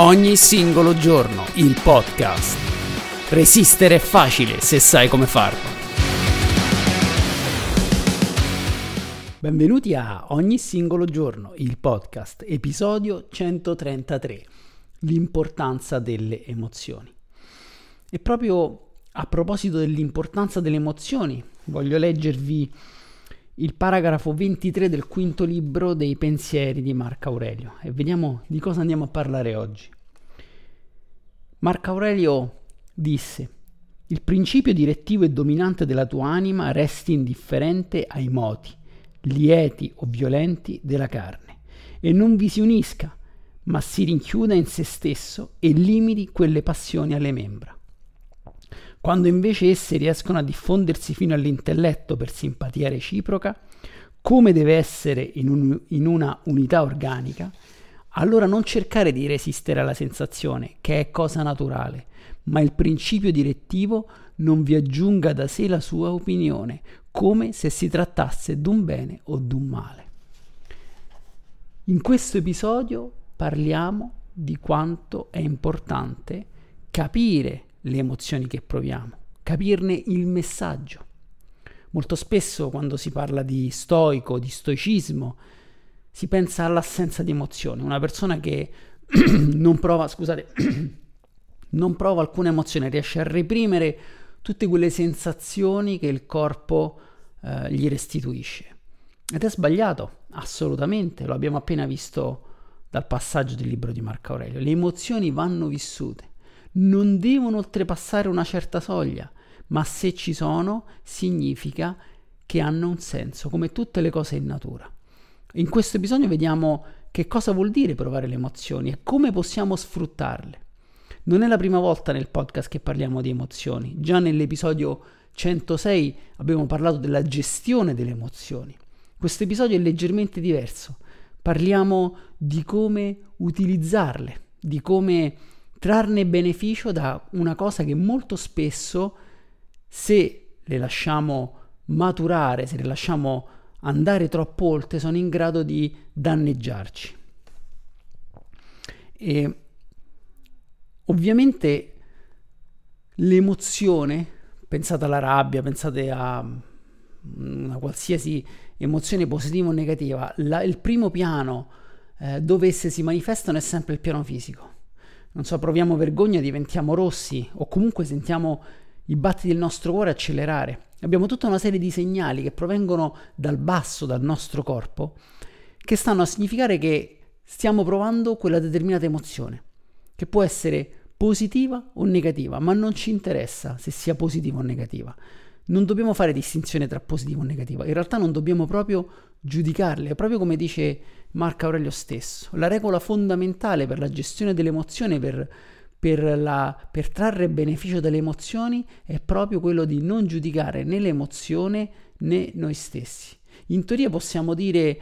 Ogni singolo giorno il podcast. Resistere è facile se sai come farlo. Benvenuti a Ogni singolo giorno il podcast, episodio 133. L'importanza delle emozioni. E proprio a proposito dell'importanza delle emozioni, voglio leggervi il paragrafo 23 del quinto libro dei pensieri di Marco Aurelio e vediamo di cosa andiamo a parlare oggi. Marco Aurelio disse il principio direttivo e dominante della tua anima resti indifferente ai moti, lieti o violenti della carne, e non vi si unisca, ma si rinchiuda in se stesso e limiti quelle passioni alle membra. Quando invece esse riescono a diffondersi fino all'intelletto per simpatia reciproca, come deve essere in, un, in una unità organica, allora non cercare di resistere alla sensazione, che è cosa naturale, ma il principio direttivo non vi aggiunga da sé la sua opinione, come se si trattasse d'un bene o d'un male. In questo episodio parliamo di quanto è importante capire le emozioni che proviamo, capirne il messaggio. Molto spesso quando si parla di stoico, di stoicismo, si pensa all'assenza di emozioni. Una persona che non prova, scusate, non prova alcuna emozione, riesce a reprimere tutte quelle sensazioni che il corpo eh, gli restituisce. Ed è sbagliato, assolutamente, lo abbiamo appena visto dal passaggio del libro di Marco Aurelio. Le emozioni vanno vissute non devono oltrepassare una certa soglia, ma se ci sono significa che hanno un senso, come tutte le cose in natura. In questo episodio vediamo che cosa vuol dire provare le emozioni e come possiamo sfruttarle. Non è la prima volta nel podcast che parliamo di emozioni, già nell'episodio 106 abbiamo parlato della gestione delle emozioni. Questo episodio è leggermente diverso, parliamo di come utilizzarle, di come trarne beneficio da una cosa che molto spesso, se le lasciamo maturare, se le lasciamo andare troppo oltre, sono in grado di danneggiarci. E ovviamente l'emozione, pensate alla rabbia, pensate a una qualsiasi emozione positiva o negativa, la, il primo piano eh, dove esse si manifestano è sempre il piano fisico non so, proviamo vergogna, diventiamo rossi o comunque sentiamo i battiti del nostro cuore accelerare. Abbiamo tutta una serie di segnali che provengono dal basso, dal nostro corpo, che stanno a significare che stiamo provando quella determinata emozione, che può essere positiva o negativa, ma non ci interessa se sia positiva o negativa. Non dobbiamo fare distinzione tra positiva o negativa, in realtà non dobbiamo proprio giudicarle, proprio come dice Marco Aurelio stesso. La regola fondamentale per la gestione delle emozioni, per, per, la, per trarre beneficio dalle emozioni, è proprio quello di non giudicare né l'emozione né noi stessi. In teoria possiamo dire,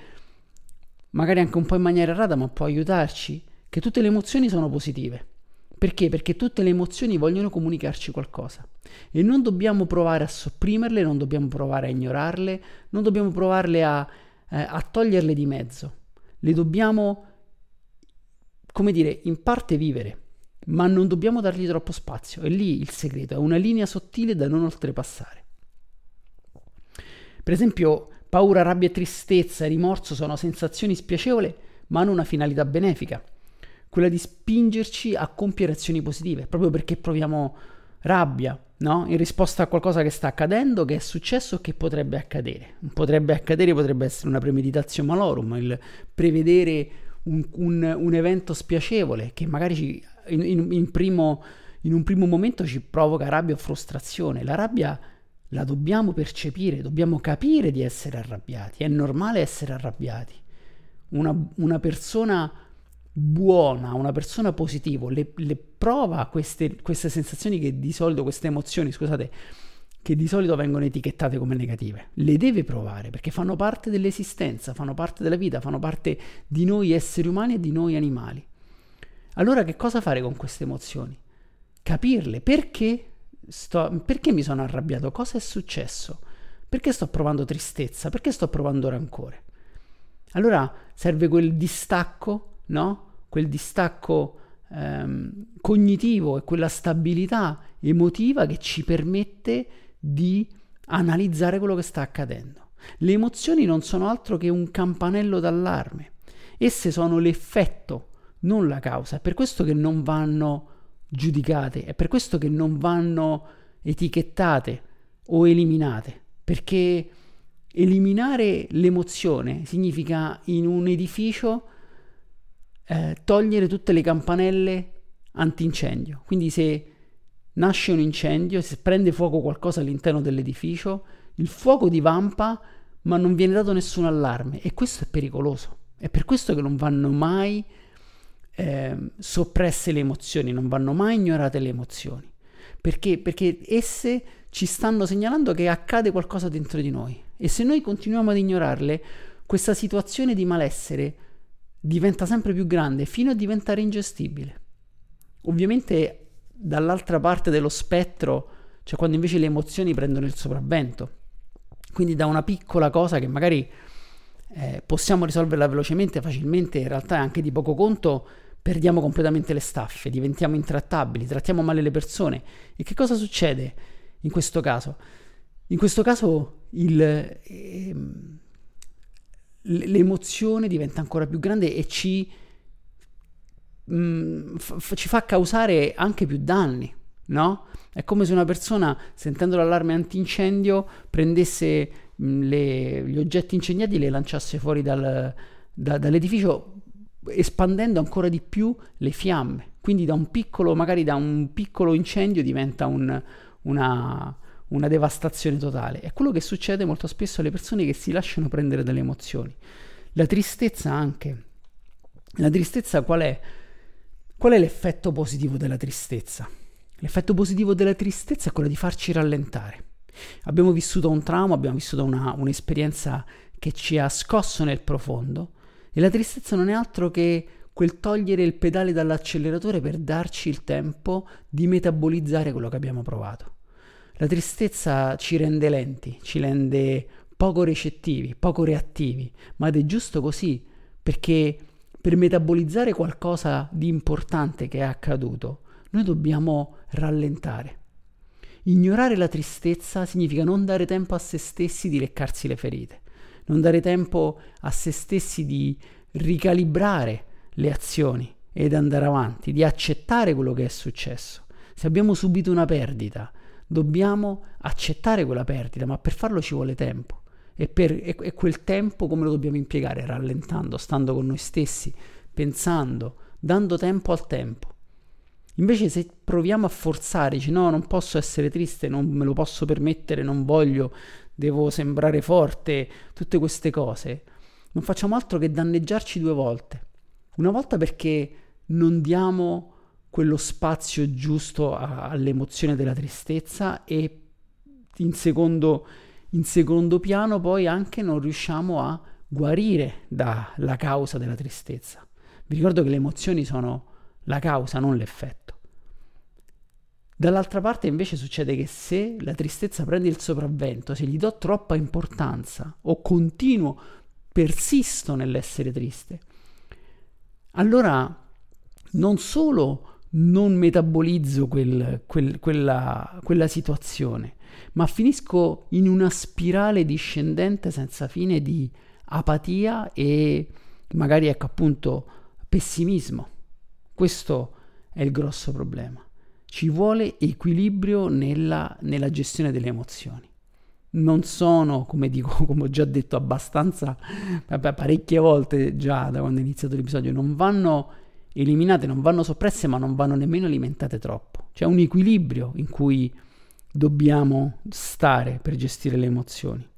magari anche un po' in maniera errata, ma può aiutarci, che tutte le emozioni sono positive. Perché? Perché tutte le emozioni vogliono comunicarci qualcosa e non dobbiamo provare a sopprimerle, non dobbiamo provare a ignorarle, non dobbiamo provarle a, eh, a toglierle di mezzo le dobbiamo, come dire, in parte vivere, ma non dobbiamo dargli troppo spazio. È lì il segreto, è una linea sottile da non oltrepassare. Per esempio, paura, rabbia, tristezza rimorso sono sensazioni spiacevoli, ma hanno una finalità benefica, quella di spingerci a compiere azioni positive, proprio perché proviamo rabbia, no? in risposta a qualcosa che sta accadendo, che è successo o che potrebbe accadere. Potrebbe accadere, potrebbe essere una premeditazione malorum, il prevedere un, un, un evento spiacevole che magari ci, in, in, in, primo, in un primo momento ci provoca rabbia o frustrazione. La rabbia la dobbiamo percepire, dobbiamo capire di essere arrabbiati, è normale essere arrabbiati. Una, una persona buona, una persona positiva, le, le prova queste, queste, sensazioni che di solito, queste emozioni, scusate, che di solito vengono etichettate come negative. Le deve provare perché fanno parte dell'esistenza, fanno parte della vita, fanno parte di noi esseri umani e di noi animali. Allora che cosa fare con queste emozioni? Capirle. Perché, sto, perché mi sono arrabbiato? Cosa è successo? Perché sto provando tristezza? Perché sto provando rancore? Allora serve quel distacco, no? Quel distacco ehm, cognitivo e quella stabilità emotiva che ci permette di analizzare quello che sta accadendo. Le emozioni non sono altro che un campanello d'allarme. Esse sono l'effetto, non la causa. È per questo che non vanno giudicate, è per questo che non vanno etichettate o eliminate, perché eliminare l'emozione significa in un edificio eh, togliere tutte le campanelle antincendio. Quindi se nasce un incendio, se prende fuoco qualcosa all'interno dell'edificio, il fuoco divampa ma non viene dato nessun allarme e questo è pericoloso. È per questo che non vanno mai eh, soppresse le emozioni, non vanno mai ignorate le emozioni. Perché? Perché esse ci stanno segnalando che accade qualcosa dentro di noi e se noi continuiamo ad ignorarle, questa situazione di malessere diventa sempre più grande fino a diventare ingestibile. Ovviamente dall'altra parte dello spettro, cioè quando invece le emozioni prendono il sopravvento. Quindi da una piccola cosa che magari eh, possiamo risolverla velocemente, facilmente, in realtà è anche di poco conto, perdiamo completamente le staffe, diventiamo intrattabili, trattiamo male le persone. E che cosa succede in questo caso? In questo caso il, eh, l'emozione diventa ancora più grande e ci Mm, f- ci fa causare anche più danni, no? È come se una persona, sentendo l'allarme antincendio, prendesse mm, le, gli oggetti incendiati e li lanciasse fuori dal, da, dall'edificio, espandendo ancora di più le fiamme. Quindi da un piccolo, magari da un piccolo incendio diventa un, una, una devastazione totale. È quello che succede molto spesso alle persone che si lasciano prendere dalle emozioni. La tristezza anche. La tristezza qual è? Qual è l'effetto positivo della tristezza? L'effetto positivo della tristezza è quello di farci rallentare. Abbiamo vissuto un trauma, abbiamo vissuto una, un'esperienza che ci ha scosso nel profondo e la tristezza non è altro che quel togliere il pedale dall'acceleratore per darci il tempo di metabolizzare quello che abbiamo provato. La tristezza ci rende lenti, ci rende poco recettivi, poco reattivi, ma ed è giusto così, perché per metabolizzare qualcosa di importante che è accaduto, noi dobbiamo rallentare. Ignorare la tristezza significa non dare tempo a se stessi di leccarsi le ferite, non dare tempo a se stessi di ricalibrare le azioni ed andare avanti, di accettare quello che è successo. Se abbiamo subito una perdita, dobbiamo accettare quella perdita, ma per farlo ci vuole tempo. E, per, e, e quel tempo come lo dobbiamo impiegare? Rallentando, stando con noi stessi, pensando, dando tempo al tempo. Invece se proviamo a forzare, dici no, non posso essere triste, non me lo posso permettere, non voglio, devo sembrare forte, tutte queste cose, non facciamo altro che danneggiarci due volte. Una volta perché non diamo quello spazio giusto a, all'emozione della tristezza e in secondo in secondo piano poi anche non riusciamo a guarire dalla causa della tristezza. Vi ricordo che le emozioni sono la causa, non l'effetto. Dall'altra parte invece succede che se la tristezza prende il sopravvento, se gli do troppa importanza o continuo, persisto nell'essere triste, allora non solo non metabolizzo quel, quel, quella, quella situazione, ma finisco in una spirale discendente senza fine di apatia e magari ecco appunto pessimismo. Questo è il grosso problema. Ci vuole equilibrio nella, nella gestione delle emozioni. Non sono, come dico, come ho già detto abbastanza, parecchie volte già da quando è iniziato l'episodio, non vanno eliminate, non vanno soppresse, ma non vanno nemmeno alimentate troppo. C'è un equilibrio in cui dobbiamo stare per gestire le emozioni.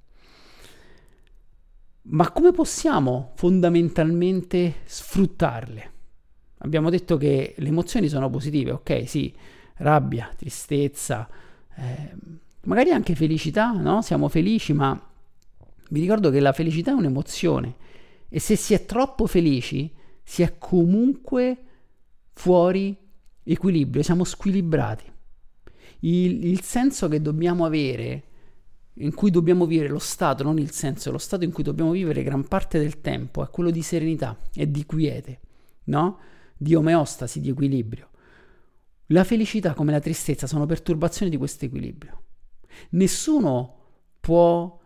Ma come possiamo fondamentalmente sfruttarle? Abbiamo detto che le emozioni sono positive, ok, sì, rabbia, tristezza, eh, magari anche felicità, no? Siamo felici, ma vi ricordo che la felicità è un'emozione e se si è troppo felici si è comunque fuori equilibrio, siamo squilibrati. Il, il senso che dobbiamo avere, in cui dobbiamo vivere lo stato, non il senso, lo stato in cui dobbiamo vivere gran parte del tempo è quello di serenità e di quiete, no? di omeostasi, di equilibrio. La felicità come la tristezza sono perturbazioni di questo equilibrio. Nessuno può,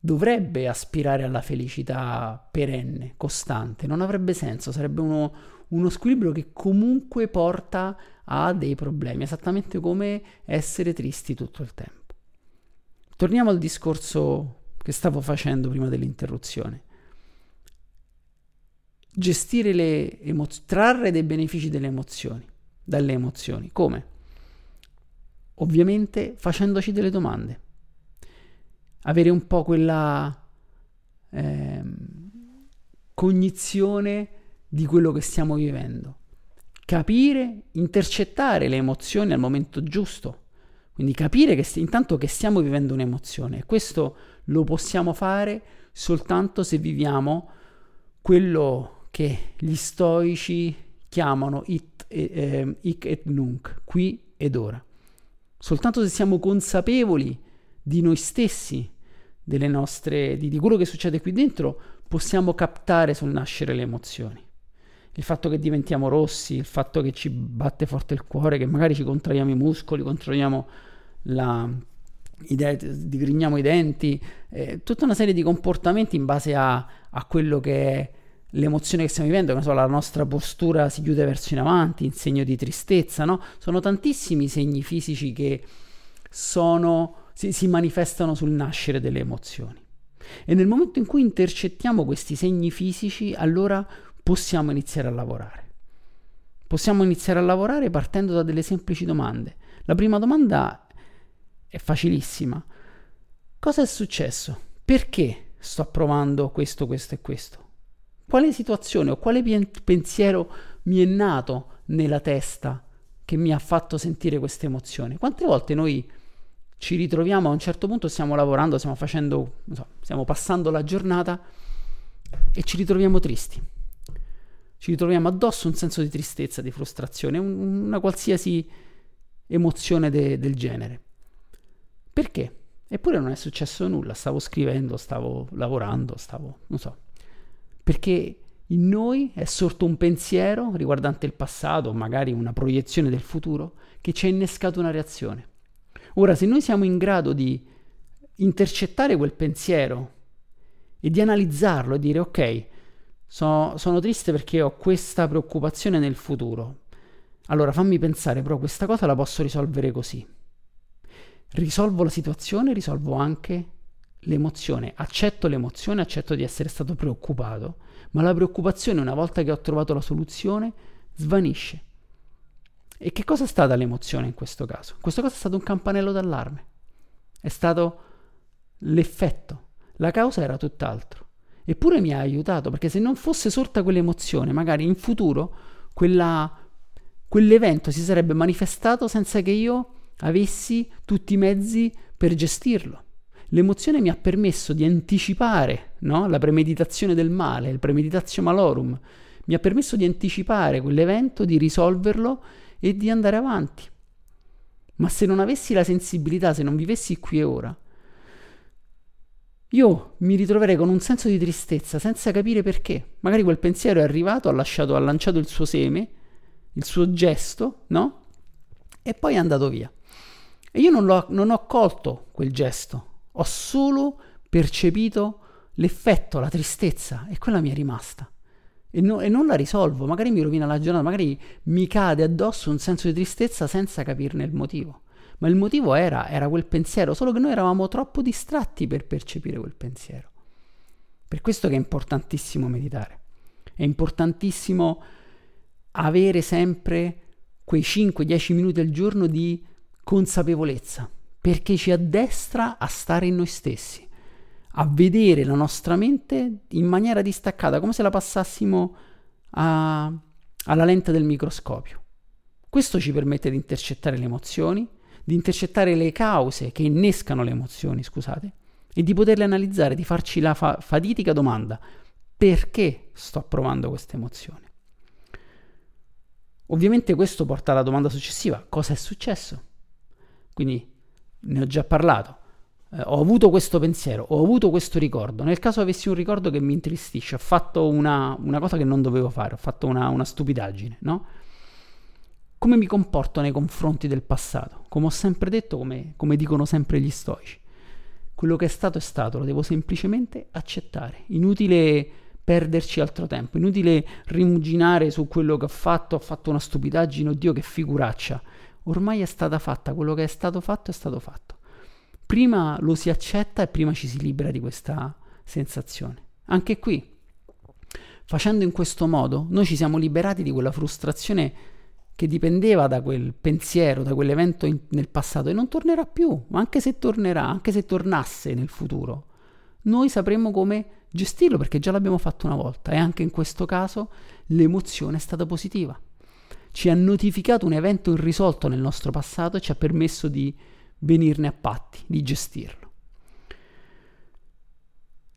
dovrebbe aspirare alla felicità perenne, costante, non avrebbe senso, sarebbe uno, uno squilibrio che comunque porta a dei problemi, esattamente come essere tristi tutto il tempo. Torniamo al discorso che stavo facendo prima dell'interruzione. Gestire le emozioni, trarre dei benefici delle emozioni, dalle emozioni. Come? Ovviamente facendoci delle domande. Avere un po' quella eh, cognizione di quello che stiamo vivendo. Capire, intercettare le emozioni al momento giusto quindi capire che intanto che stiamo vivendo un'emozione, questo lo possiamo fare soltanto se viviamo quello che gli stoici chiamano it, eh, hic et nunc, qui ed ora. Soltanto se siamo consapevoli di noi stessi, delle nostre, di, di quello che succede qui dentro, possiamo captare sul nascere le emozioni. Il fatto che diventiamo rossi, il fatto che ci batte forte il cuore, che magari ci contraiamo i muscoli, controlliamo la, i de- digrigniamo i denti, eh, tutta una serie di comportamenti in base a, a quello che è l'emozione che stiamo vivendo, so, la nostra postura si chiude verso in avanti, in segno di tristezza, no? Sono tantissimi segni fisici che sono, si, si manifestano sul nascere delle emozioni. E nel momento in cui intercettiamo questi segni fisici, allora possiamo iniziare a lavorare. Possiamo iniziare a lavorare partendo da delle semplici domande. La prima domanda è facilissima. Cosa è successo? Perché sto provando questo, questo e questo? Quale situazione o quale pensiero mi è nato nella testa che mi ha fatto sentire questa emozione? Quante volte noi ci ritroviamo a un certo punto, stiamo lavorando, stiamo facendo, so, stiamo passando la giornata e ci ritroviamo tristi. Ci ritroviamo addosso un senso di tristezza, di frustrazione, un, una qualsiasi emozione de, del genere. Perché? Eppure non è successo nulla, stavo scrivendo, stavo lavorando, stavo, non so. Perché in noi è sorto un pensiero riguardante il passato, magari una proiezione del futuro, che ci ha innescato una reazione. Ora, se noi siamo in grado di intercettare quel pensiero e di analizzarlo e dire ok, so, sono triste perché ho questa preoccupazione nel futuro, allora fammi pensare, però questa cosa la posso risolvere così. Risolvo la situazione, risolvo anche l'emozione, accetto l'emozione, accetto di essere stato preoccupato, ma la preoccupazione una volta che ho trovato la soluzione svanisce. E che cosa è stata l'emozione in questo caso? In questo caso è stato un campanello d'allarme, è stato l'effetto, la causa era tutt'altro. Eppure mi ha aiutato perché se non fosse sorta quell'emozione, magari in futuro quella, quell'evento si sarebbe manifestato senza che io avessi tutti i mezzi per gestirlo. L'emozione mi ha permesso di anticipare no? la premeditazione del male, il premeditatio malorum, mi ha permesso di anticipare quell'evento, di risolverlo e di andare avanti. Ma se non avessi la sensibilità, se non vivessi qui e ora, io mi ritroverei con un senso di tristezza senza capire perché. Magari quel pensiero è arrivato, ha, lasciato, ha lanciato il suo seme, il suo gesto, no? E poi è andato via. E io non, non ho colto quel gesto, ho solo percepito l'effetto, la tristezza e quella mi è rimasta. E, no, e, non la risolvo, magari mi rovina la giornata, magari mi cade addosso un senso di tristezza senza capirne il motivo. Ma il motivo era, era quel pensiero, solo che noi eravamo troppo distratti per percepire quel pensiero. Per questo che è importantissimo meditare. È importantissimo avere sempre quei 5-10 minuti al giorno di consapevolezza, perché ci addestra a stare in noi stessi, a vedere la nostra mente in maniera distaccata, come se la passassimo a, alla lente del microscopio. Questo ci permette di intercettare le emozioni, di intercettare le cause che innescano le emozioni, scusate, e di poterle analizzare, di farci la fa- fatidica domanda perché sto provando questa emozione. Ovviamente questo porta alla domanda successiva, cosa è successo? Quindi ne ho già parlato. Eh, ho avuto questo pensiero, ho avuto questo ricordo. Nel caso avessi un ricordo che mi intristisce, ho fatto una, una cosa che non dovevo fare, ho fatto una, una stupidaggine, no? Come mi comporto nei confronti del passato? Come ho sempre detto, come, come dicono sempre gli stoici. Quello che è stato è stato, lo devo semplicemente accettare. Inutile perderci altro tempo, inutile rimuginare su quello che ho fatto, ho fatto una stupidaggine, oddio che figuraccia. Ormai è stata fatta, quello che è stato fatto è stato fatto prima lo si accetta e prima ci si libera di questa sensazione. Anche qui, facendo in questo modo, noi ci siamo liberati di quella frustrazione che dipendeva da quel pensiero, da quell'evento in, nel passato e non tornerà più, ma anche se tornerà, anche se tornasse nel futuro, noi sapremo come gestirlo perché già l'abbiamo fatto una volta e anche in questo caso l'emozione è stata positiva. Ci ha notificato un evento irrisolto nel nostro passato e ci ha permesso di venirne a patti, di gestirlo.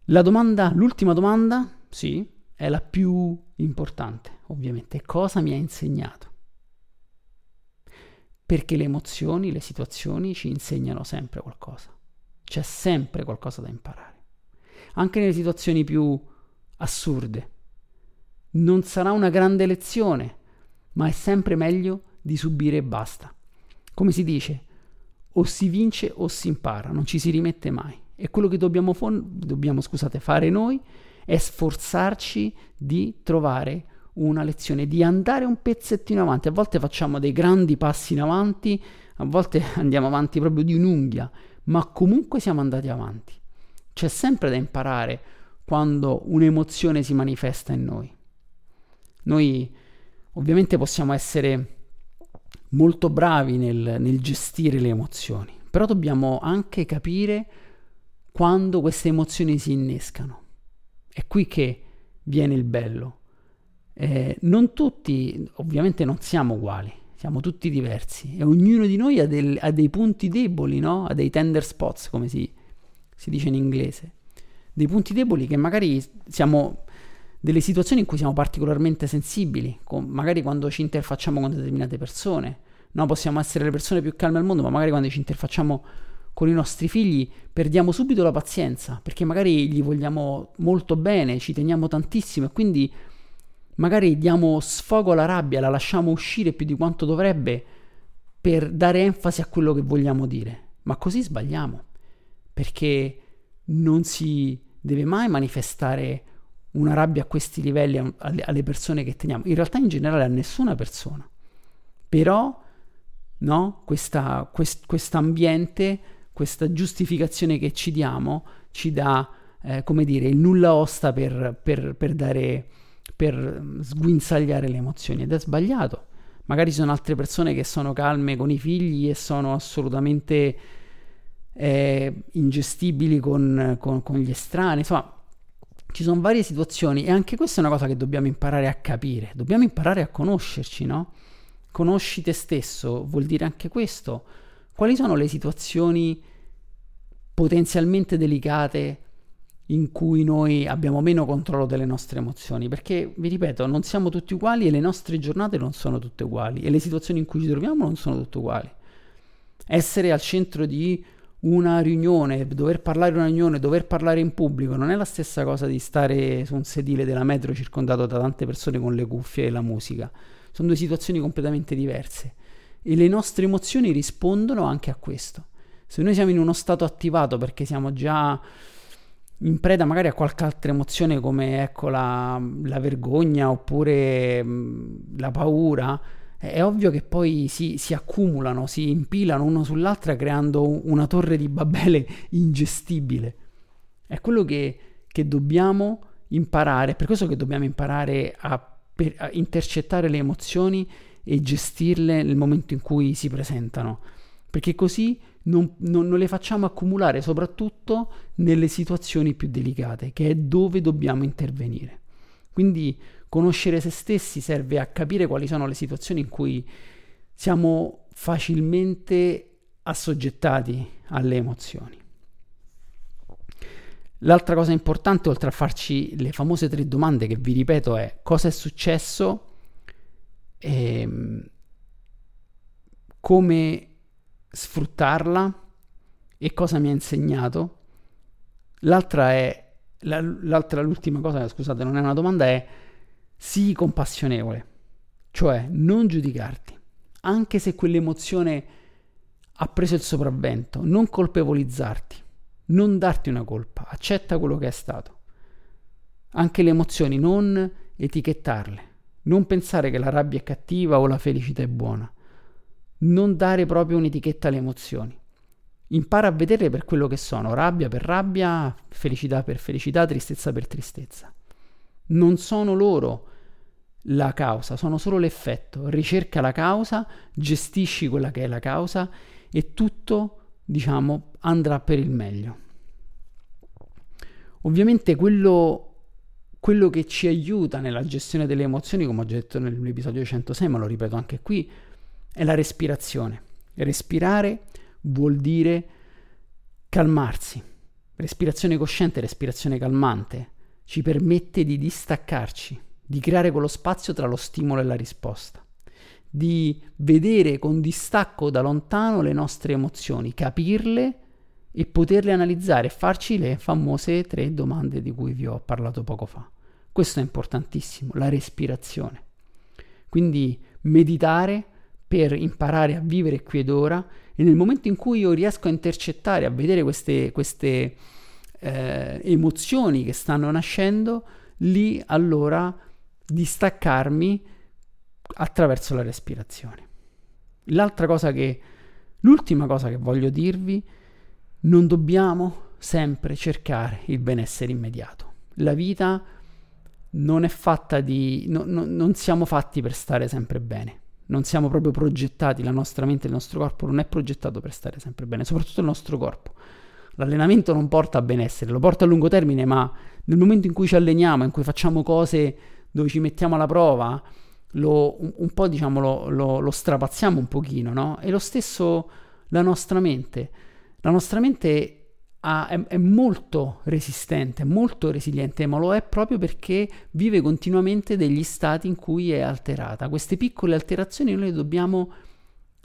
La domanda, l'ultima domanda, sì, è la più importante, ovviamente. Cosa mi ha insegnato? Perché le emozioni, le situazioni ci insegnano sempre qualcosa. C'è sempre qualcosa da imparare. Anche nelle situazioni più assurde. Non sarà una grande lezione, ma è sempre meglio di subire e basta. Come si dice, o si vince o si impara, non ci si rimette mai. E quello che dobbiamo, fon- dobbiamo scusate, fare noi è sforzarci di trovare una lezione, di andare un pezzettino avanti. A volte facciamo dei grandi passi in avanti, a volte andiamo avanti proprio di un'unghia, ma comunque siamo andati avanti. C'è sempre da imparare quando un'emozione si manifesta in noi. Noi ovviamente possiamo essere molto bravi nel, nel gestire le emozioni, però dobbiamo anche capire quando queste emozioni si innescano. È qui che viene il bello. Eh, non tutti, ovviamente non siamo uguali, siamo tutti diversi e ognuno di noi ha, del, ha dei punti deboli, no? ha dei tender spots, come si, si, dice in inglese, dei punti deboli che magari siamo delle situazioni in cui siamo particolarmente sensibili, con, magari quando ci interfacciamo con determinate persone. No, possiamo essere le persone più calme al mondo, ma magari quando ci interfacciamo con i nostri figli perdiamo subito la pazienza, perché magari gli vogliamo molto bene, ci teniamo tantissimo e quindi magari diamo sfogo alla rabbia, la lasciamo uscire più di quanto dovrebbe per dare enfasi a quello che vogliamo dire. Ma così sbagliamo, perché non si deve mai manifestare una rabbia a questi livelli alle persone che teniamo, in realtà in generale a nessuna persona. Però, no, questa, quest, ambiente, questa giustificazione che ci diamo, ci dà, eh, come dire, il nulla osta per, per, per dare, per sguinzagliare le emozioni ed è sbagliato. Magari ci sono altre persone che sono calme con i figli e sono assolutamente eh, ingestibili con, con, con gli estranei, insomma ci sono varie situazioni e anche questa è una cosa che dobbiamo imparare a capire, dobbiamo imparare a conoscerci, no? Conosci te stesso vuol dire anche questo. Quali sono le situazioni potenzialmente delicate in cui noi abbiamo meno controllo delle nostre emozioni? Perché, vi ripeto, non siamo tutti uguali e le nostre giornate non sono tutte uguali e le situazioni in cui ci troviamo non sono tutte uguali. Essere al centro di una riunione, dover parlare una riunione, dover parlare in pubblico, non è la stessa cosa di stare su un sedile della metro circondato da tante persone con le cuffie e la musica. Sono due situazioni completamente diverse e le nostre emozioni rispondono anche a questo. Se noi siamo in uno stato attivato perché siamo già in preda magari a qualche altra emozione come ecco la, la vergogna oppure la paura, è ovvio che poi si, si, accumulano, si impilano uno sull'altra creando una torre di Babele ingestibile. È quello che, che dobbiamo imparare, per questo che dobbiamo imparare a, per, a intercettare le emozioni e gestirle nel momento in cui si presentano, perché così non, non, non, le facciamo accumulare soprattutto nelle situazioni più delicate, che è dove dobbiamo intervenire. Quindi Conoscere se stessi serve a capire quali sono le situazioni in cui siamo facilmente assoggettati alle emozioni. L'altra cosa importante, oltre a farci le famose tre domande che vi ripeto, è cosa è successo, ehm, come sfruttarla e cosa mi ha insegnato. L'altra è, l'altra, l'ultima cosa, scusate, non è una domanda, è sii compassionevole, cioè non giudicarti, anche se quell'emozione ha preso il sopravvento, non colpevolizzarti, non darti una colpa, accetta quello che è stato. Anche le emozioni, non etichettarle, non pensare che la rabbia è cattiva o la felicità è buona, non dare proprio un'etichetta alle emozioni. Impara a vederle per quello che sono, rabbia per rabbia, felicità per felicità, tristezza per tristezza. Non sono loro la causa, sono solo l'effetto. Ricerca la causa, gestisci quella che è la causa e tutto, diciamo, andrà per il meglio. Ovviamente quello, quello che ci aiuta nella gestione delle emozioni, come ho già detto nell'episodio 106, ma lo ripeto anche qui, è la respirazione. Respirare vuol dire calmarsi. Respirazione cosciente, respirazione calmante, ci permette di distaccarci, di creare quello spazio tra lo stimolo e la risposta, di vedere con distacco da lontano le nostre emozioni, capirle e poterle analizzare e farci le famose tre domande di cui vi ho parlato poco fa. Questo è importantissimo, la respirazione. Quindi meditare per imparare a vivere qui ed ora e nel momento in cui io riesco a intercettare, a vedere queste, queste eh, emozioni che stanno nascendo, lì allora distaccarmi attraverso la respirazione. L'altra cosa che, l'ultima cosa che voglio dirvi, non dobbiamo sempre cercare il benessere immediato. La vita non è fatta di... No, no, non siamo fatti per stare sempre bene non siamo proprio progettati, la nostra mente, il nostro corpo non è progettato per stare sempre bene, soprattutto il nostro corpo. L'allenamento non porta a benessere, lo porta a lungo termine, ma nel momento in cui ci alleniamo, in cui facciamo cose dove ci mettiamo alla prova, lo, un, un, po' diciamo lo, lo, lo strapazziamo un pochino, no? E lo stesso la nostra mente. La nostra mente ha, è, è, molto resistente, molto resiliente, ma lo è proprio perché vive continuamente degli stati in cui è alterata. Queste piccole alterazioni noi le dobbiamo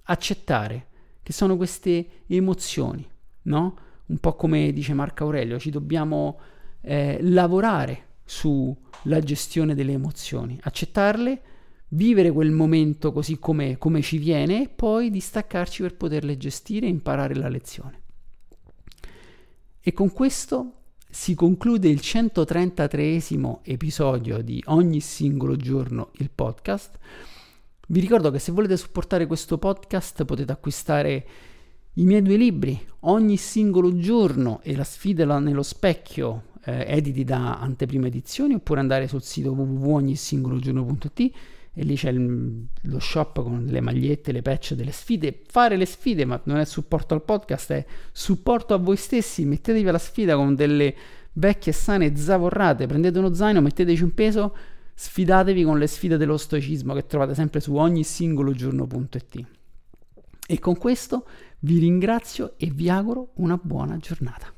accettare, che sono queste emozioni, no? Un po' come dice Marco Aurelio, ci dobbiamo eh, lavorare sulla gestione delle emozioni, accettarle, vivere quel momento così come, come ci viene e poi distaccarci per poterle gestire e imparare la lezione. E con questo si conclude il 133 episodio di Ogni singolo giorno il podcast. Vi ricordo che se volete supportare questo podcast potete acquistare i miei due libri, Ogni singolo giorno e la sfida nello specchio, eh, editi da Anteprima Edizioni, oppure andare sul sito www.ognisingologiorno.it e lì c'è il, lo shop con le magliette, le patch delle sfide. Fare le sfide, ma non è supporto al podcast, è supporto a voi stessi. Mettetevi alla sfida con delle vecchie sane zavorrate, prendete uno zaino, metteteci un peso, sfidatevi con le sfide dello stoicismo che trovate sempre su ogni singolo giorno.it. E con questo vi ringrazio e vi auguro una buona giornata.